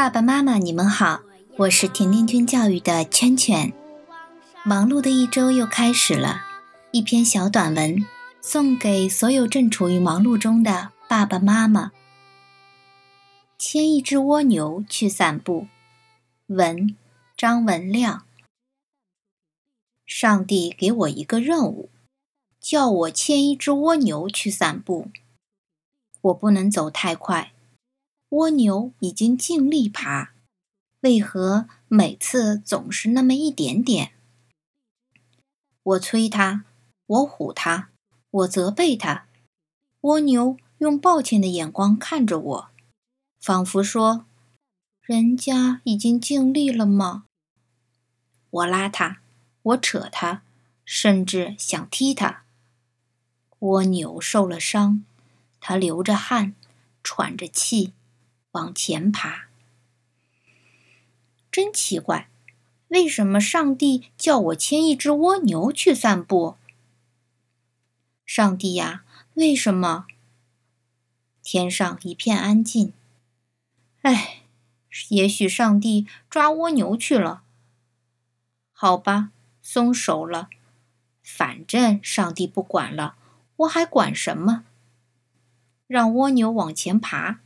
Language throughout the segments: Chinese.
爸爸妈妈，你们好，我是甜甜圈教育的圈圈。忙碌的一周又开始了，一篇小短文送给所有正处于忙碌中的爸爸妈妈。牵一只蜗牛去散步，文张文亮。上帝给我一个任务，叫我牵一只蜗牛去散步。我不能走太快。蜗牛已经尽力爬，为何每次总是那么一点点？我催它，我唬它，我责备它。蜗牛用抱歉的眼光看着我，仿佛说：“人家已经尽力了吗？”我拉它，我扯它，甚至想踢它。蜗牛受了伤，它流着汗，喘着气。往前爬，真奇怪，为什么上帝叫我牵一只蜗牛去散步？上帝呀，为什么？天上一片安静。唉，也许上帝抓蜗牛去了。好吧，松手了。反正上帝不管了，我还管什么？让蜗牛往前爬。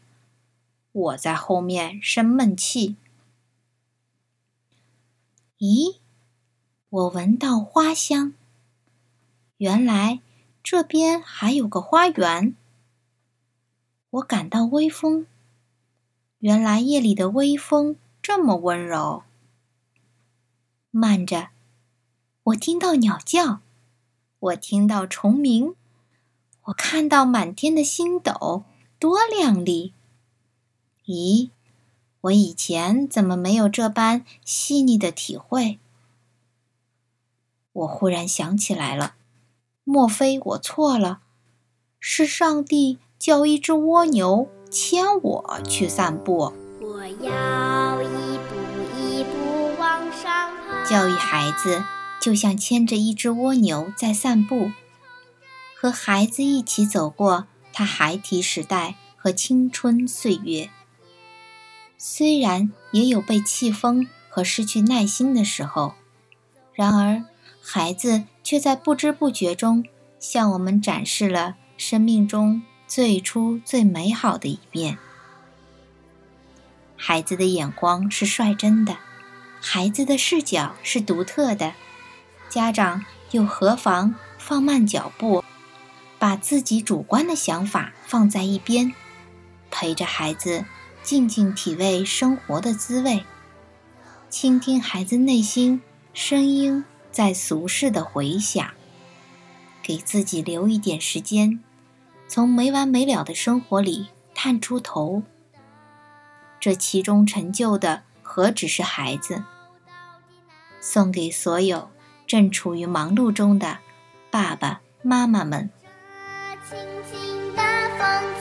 我在后面生闷气。咦，我闻到花香。原来这边还有个花园。我感到微风。原来夜里的微风这么温柔。慢着，我听到鸟叫，我听到虫鸣，我看到满天的星斗，多亮丽！咦，我以前怎么没有这般细腻的体会？我忽然想起来了，莫非我错了？是上帝叫一只蜗牛牵我去散步。我要一步一步往上爬。教育孩子就像牵着一只蜗牛在散步，和孩子一起走过他孩提时代和青春岁月。虽然也有被气疯和失去耐心的时候，然而孩子却在不知不觉中向我们展示了生命中最初最美好的一面。孩子的眼光是率真的，孩子的视角是独特的，家长又何妨放慢脚步，把自己主观的想法放在一边，陪着孩子。静静体味生活的滋味，倾听孩子内心声音在俗世的回响，给自己留一点时间，从没完没了的生活里探出头。这其中成就的何止是孩子？送给所有正处于忙碌中的爸爸妈妈们。轻轻的风